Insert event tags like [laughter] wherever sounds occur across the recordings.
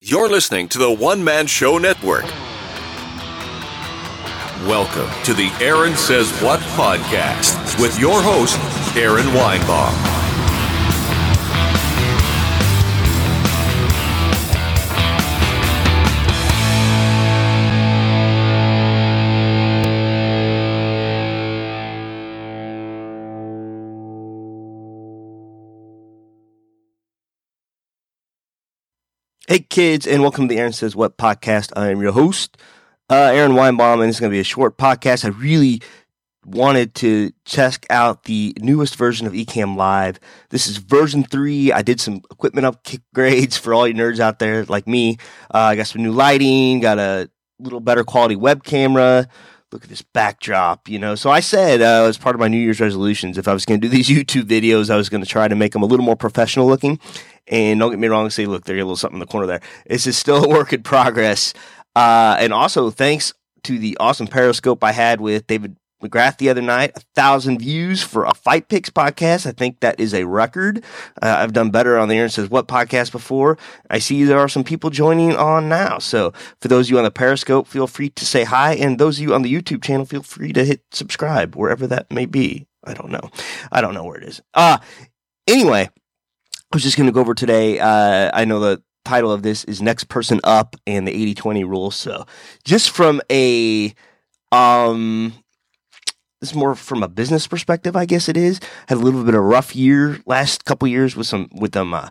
You're listening to the One Man Show Network. Welcome to the Aaron Says What podcast with your host, Aaron Weinbaum. Hey, kids, and welcome to the Aaron Says What podcast. I am your host, uh, Aaron Weinbaum, and it's going to be a short podcast. I really wanted to check out the newest version of Ecamm Live. This is version three. I did some equipment upgrades [laughs] for all you nerds out there like me. Uh, I got some new lighting, got a little better quality web camera, look at this backdrop, you know. So I said, uh, as part of my New Year's resolutions, if I was going to do [laughs] these YouTube videos, I was going to try to make them a little more professional looking. And don't get me wrong, say, look, there's a little something in the corner there. This is still [laughs] a work in progress. Uh, and also, thanks to the awesome Periscope I had with David McGrath the other night, a thousand views for a Fight Picks podcast. I think that is a record. Uh, I've done better on the Aaron Says What podcast before. I see there are some people joining on now. So for those of you on the Periscope, feel free to say hi. And those of you on the YouTube channel, feel free to hit subscribe wherever that may be. I don't know. I don't know where it is. Uh, anyway, I was just going to go over today. Uh, I know the title of this is Next Person Up and the 80 20 rule. So just from a, um, this is more from a business perspective, I guess it is. Had a little bit of a rough year last couple years with some with them uh,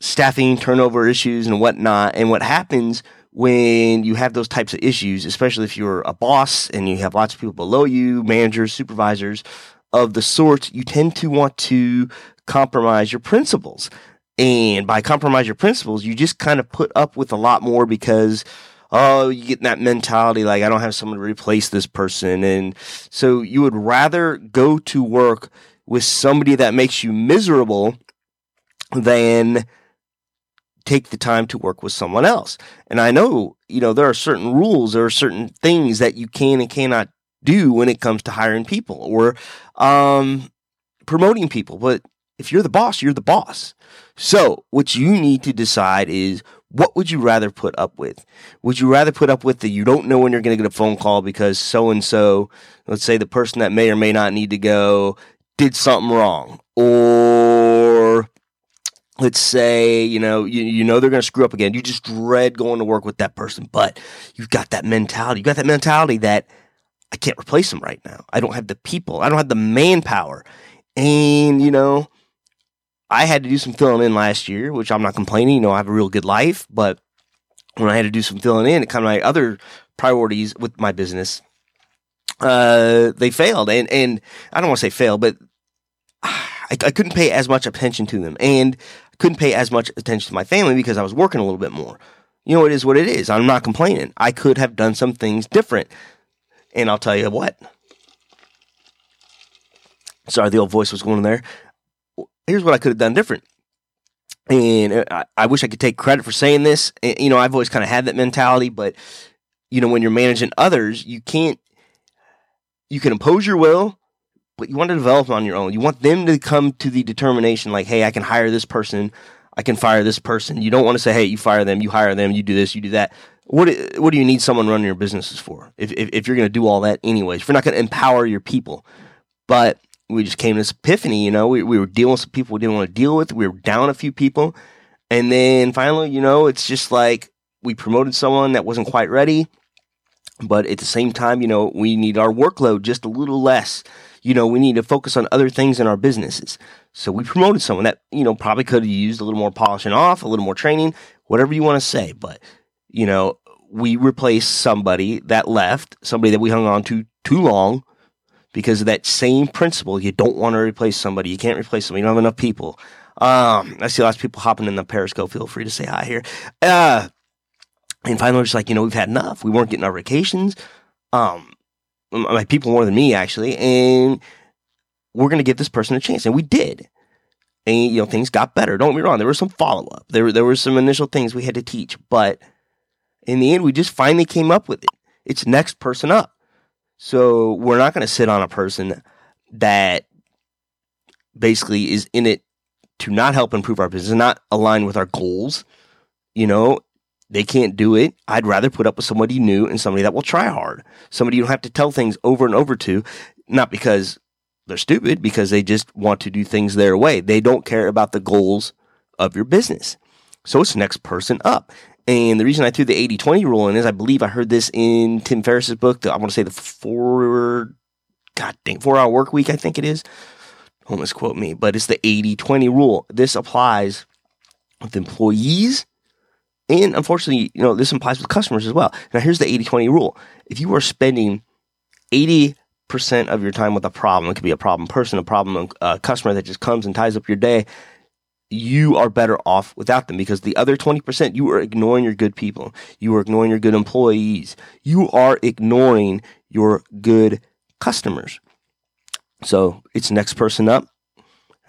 staffing turnover issues and whatnot. And what happens when you have those types of issues, especially if you're a boss and you have lots of people below you, managers, supervisors of the sort, you tend to want to compromise your principles. And by compromise your principles, you just kind of put up with a lot more because oh, you get that mentality like, I don't have someone to replace this person. And so you would rather go to work with somebody that makes you miserable than take the time to work with someone else. And I know, you know, there are certain rules, there are certain things that you can and cannot do when it comes to hiring people or um, promoting people. But if you're the boss, you're the boss. So what you need to decide is what would you rather put up with? Would you rather put up with that you don't know when you're going to get a phone call because so and so, let's say the person that may or may not need to go did something wrong? Or let's say you know you, you know they're going to screw up again. You just dread going to work with that person but you've got that mentality. You got that mentality that i can't replace them right now. I don't have the people. I don't have the manpower. And you know I had to do some filling in last year, which I'm not complaining. You know, I have a real good life, but when I had to do some filling in, it kind of my other priorities with my business, uh, they failed. And, and I don't want to say fail, but I, I couldn't pay as much attention to them and I couldn't pay as much attention to my family because I was working a little bit more. You know, it is what it is. I'm not complaining. I could have done some things different. And I'll tell you what. Sorry, the old voice was going in there here's what I could have done different. And uh, I, I wish I could take credit for saying this. And, you know, I've always kind of had that mentality, but you know, when you're managing others, you can't, you can impose your will, but you want to develop on your own. You want them to come to the determination like, hey, I can hire this person, I can fire this person. You don't want to say, hey, you fire them, you hire them, you do this, you do that. What, what do you need someone running your businesses for? If, if, if you're going to do all that anyways, if you're not going to empower your people. But we just came to this epiphany, you know, we, we were dealing with some people we didn't want to deal with. We were down a few people. And then finally, you know, it's just like we promoted someone that wasn't quite ready. But at the same time, you know, we need our workload just a little less. You know, we need to focus on other things in our businesses. So we promoted someone that, you know, probably could have used a little more polishing off, a little more training, whatever you want to say. But, you know, we replaced somebody that left, somebody that we hung on to too long because of that same principle. You don't want to replace somebody. You can't replace somebody. You don't have enough people. Um, I see lots of people hopping in the Periscope. Feel free to say hi here. Uh, and finally, we're just like, you know, we've had enough. We weren't getting our vacations. Um, my people more than me actually, and we're going to give this person a chance, and we did. And you know, things got better. Don't get me wrong. There was some follow up. There, there were some initial things we had to teach, but in the end, we just finally came up with it. It's next person up. So we're not going to sit on a person that basically is in it to not help improve our business, not align with our goals. You know, they can't do it. I'd rather put up with somebody new and somebody that will try hard. Somebody you don't have to tell things over and over to, not because they're stupid, because they just want to do things their way. They don't care about the goals of your business. So it's next person up. And the reason I threw the 80 20 rule in is I believe I heard this in Tim Ferriss's book. The, I want to say the four, God dang, four hour work week, I think it is. Don't misquote me, but it's the 80 20 rule. This applies with employees. And unfortunately, you know, this applies with customers as well. Now, here's the 80 20 rule. If you are spending 80% of your time with a problem, it could be a problem person, a problem a customer that just comes and ties up your day, you are better off without them because the other 20%, you are ignoring your good people. You are ignoring your good employees. You are ignoring your good customers. So it's next person up.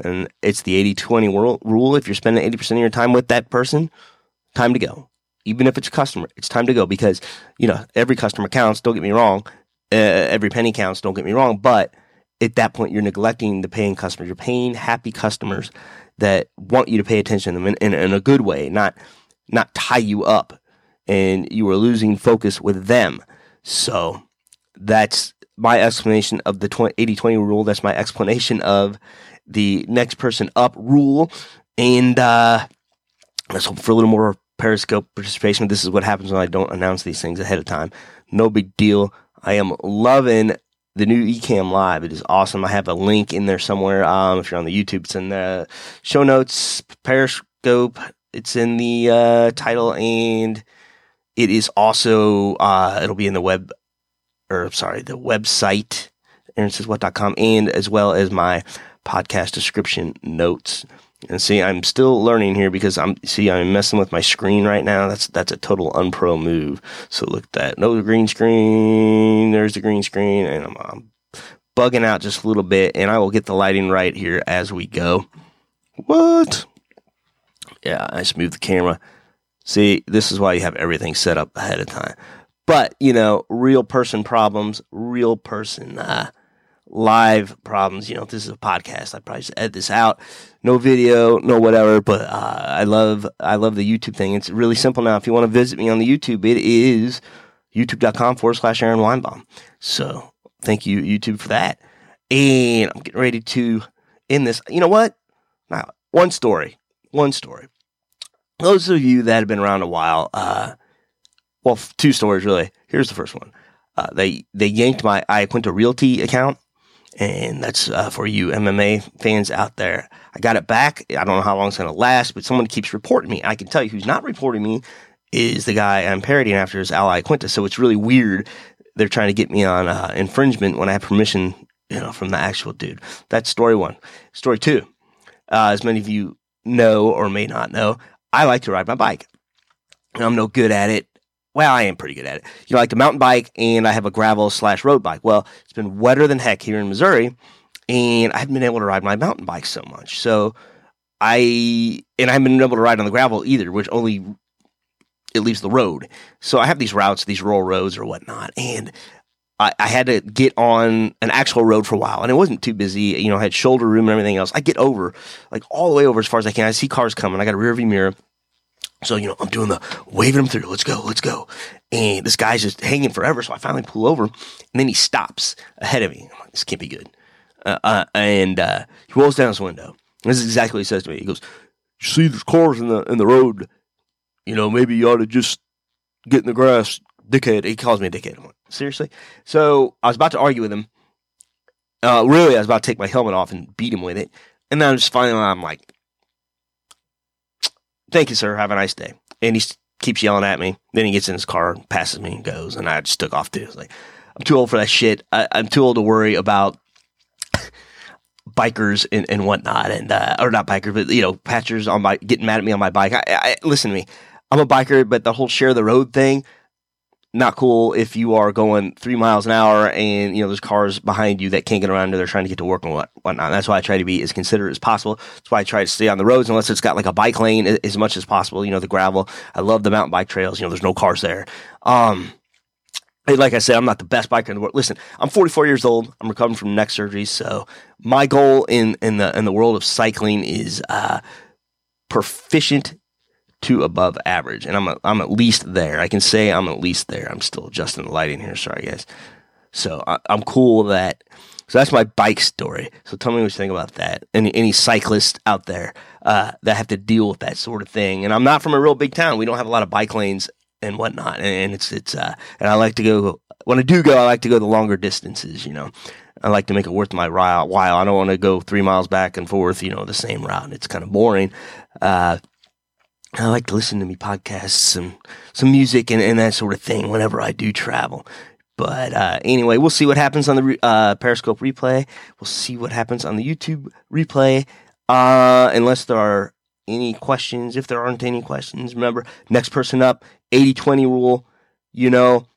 And it's the 80 20 rule. If you're spending 80% of your time with that person, time to go. Even if it's a customer, it's time to go because, you know, every customer counts. Don't get me wrong. Uh, every penny counts. Don't get me wrong. But at that point, you're neglecting the paying customers. You're paying happy customers that want you to pay attention to them in, in, in a good way, not not tie you up, and you are losing focus with them. So that's my explanation of the 80 20 rule. That's my explanation of the next person up rule. And uh, let's hope for a little more Periscope participation. This is what happens when I don't announce these things ahead of time. No big deal. I am loving the new Ecamm Live. It is awesome. I have a link in there somewhere. Um, if you're on the YouTube, it's in the show notes. Periscope. It's in the uh, title, and it is also uh, it'll be in the web, or sorry, the website. AaronSaysWhat.com, and as well as my podcast description notes. And see, I'm still learning here because I'm see I'm messing with my screen right now. That's that's a total unpro move. So look at that. No green screen. There's the green screen, and I'm, I'm bugging out just a little bit. And I will get the lighting right here as we go. What? Yeah, I just moved the camera. See, this is why you have everything set up ahead of time. But you know, real person problems, real person uh, live problems. You know, this is a podcast. I probably just edit this out. No video, no whatever. But uh, I love I love the YouTube thing. It's really simple now. If you want to visit me on the YouTube, it is youtube.com forward slash Aaron Weinbaum. So thank you, YouTube, for that. And I'm getting ready to end this. You know what? Now, one story. One story. Those of you that have been around a while, uh, well, two stories really. Here's the first one. Uh, they they yanked my Iaquinta Realty account and that's uh, for you MMA fans out there. I got it back. I don't know how long it's going to last, but someone keeps reporting me. I can tell you who's not reporting me is the guy I'm parodying after his Al Iaquinta. So it's really weird. They're trying to get me on uh, infringement when I have permission, you know, from the actual dude. That's story one. Story two. Uh, as many of you know or may not know, I like to ride my bike. I'm no good at it well, I am pretty good at it. You know, I like a mountain bike and I have a gravel slash road bike. Well, it's been wetter than heck here in Missouri and I haven't been able to ride my mountain bike so much. So I, and I haven't been able to ride on the gravel either, which only it leaves the road. So I have these routes, these rural roads or whatnot. And I, I had to get on an actual road for a while and it wasn't too busy. You know, I had shoulder room and everything else. I get over like all the way over as far as I can. I see cars coming. I got a rear view mirror. So, you know, I'm doing the waving him through. Let's go, let's go. And this guy's just hanging forever. So I finally pull over and then he stops ahead of me. Like, this can't be good. Uh, uh, and uh, he rolls down his window. This is exactly what he says to me. He goes, You see there's cars in the in the road. You know, maybe you ought to just get in the grass. Dickhead. He calls me a dickhead. I'm like, Seriously? So I was about to argue with him. Uh, really, I was about to take my helmet off and beat him with it. And then I'm just finally, I'm like, thank you, sir. Have a nice day. And he keeps yelling at me. Then he gets in his car, passes me, and goes. And I just took off too. like, I'm too old for that shit. I, am too old to worry about [coughs] bikers and, and whatnot. And, uh, or not bikers, but, you know, patchers on my, getting mad at me on my bike. I, I, listen to me. I'm a biker, but the whole share the road thing, not cool if you are going three miles an hour and you know there's cars behind you that can't get around and they're trying to get to work and what whatnot. That's why I try to be as considerate as possible. That's why I try to stay on the roads unless it's got like a bike lane as much as possible. You know the gravel. I love the mountain bike trails. You know there's no cars there. Um, like I said, I'm not the best biker in the world. Listen, I'm 44 years old. I'm recovering from neck surgery, so my goal in in the in the world of cycling is uh, proficient to above average, and I'm a, I'm at least there. I can say I'm at least there. I'm still adjusting the lighting here. Sorry, guys. So I, am cool with that. So that's my bike story. So tell me what you think about that. Any any cyclists out there uh, that have to deal with that sort of thing? And I'm not from a real big town. We don't have a lot of bike lanes and whatnot. And it's it's uh, and I like to go when I do go. I like to go the longer distances. You know, I like to make it worth my while. I don't want to go three miles back and forth. You know, the same route. It's kind of boring. Uh, I like to listen to me podcasts, and some music, and, and that sort of thing whenever I do travel. But uh, anyway, we'll see what happens on the uh, Periscope replay. We'll see what happens on the YouTube replay. Uh, unless there are any questions, if there aren't any questions, remember next person up, 80 20 rule. You know,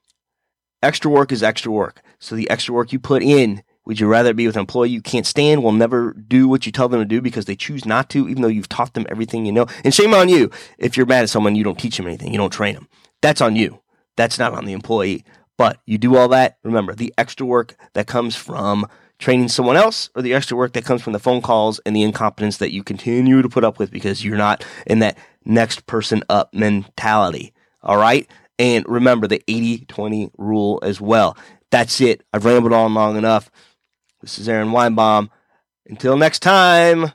extra work is extra work. So the extra work you put in, would you rather be with an employee you can't stand, will never do what you tell them to do because they choose not to, even though you've taught them everything you know? And shame on you if you're mad at someone, you don't teach them anything, you don't train them. That's on you. That's not on the employee. But you do all that. Remember, the extra work that comes from training someone else or the extra work that comes from the phone calls and the incompetence that you continue to put up with because you're not in that next person up mentality. All right. And remember the 80 20 rule as well. That's it. I've rambled on long enough. This is Aaron Weinbaum. Until next time,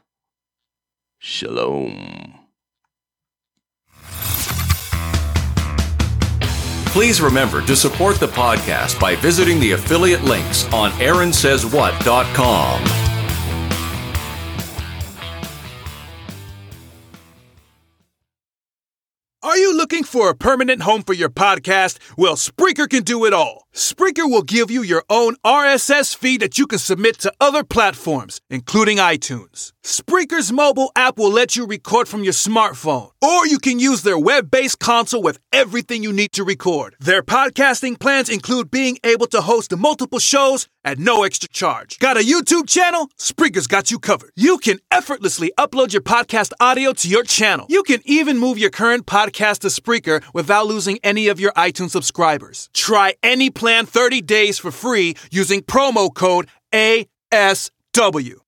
shalom. Please remember to support the podcast by visiting the affiliate links on AaronSaysWhat.com. Are you looking for a permanent home for your podcast? Well, Spreaker can do it all. Spreaker will give you your own RSS feed that you can submit to other platforms, including iTunes. Spreaker's mobile app will let you record from your smartphone, or you can use their web based console with everything you need to record. Their podcasting plans include being able to host multiple shows at no extra charge. Got a YouTube channel? Spreaker's got you covered. You can effortlessly upload your podcast audio to your channel. You can even move your current podcast to Spreaker without losing any of your iTunes subscribers. Try any plan 30 days for free using promo code ASW.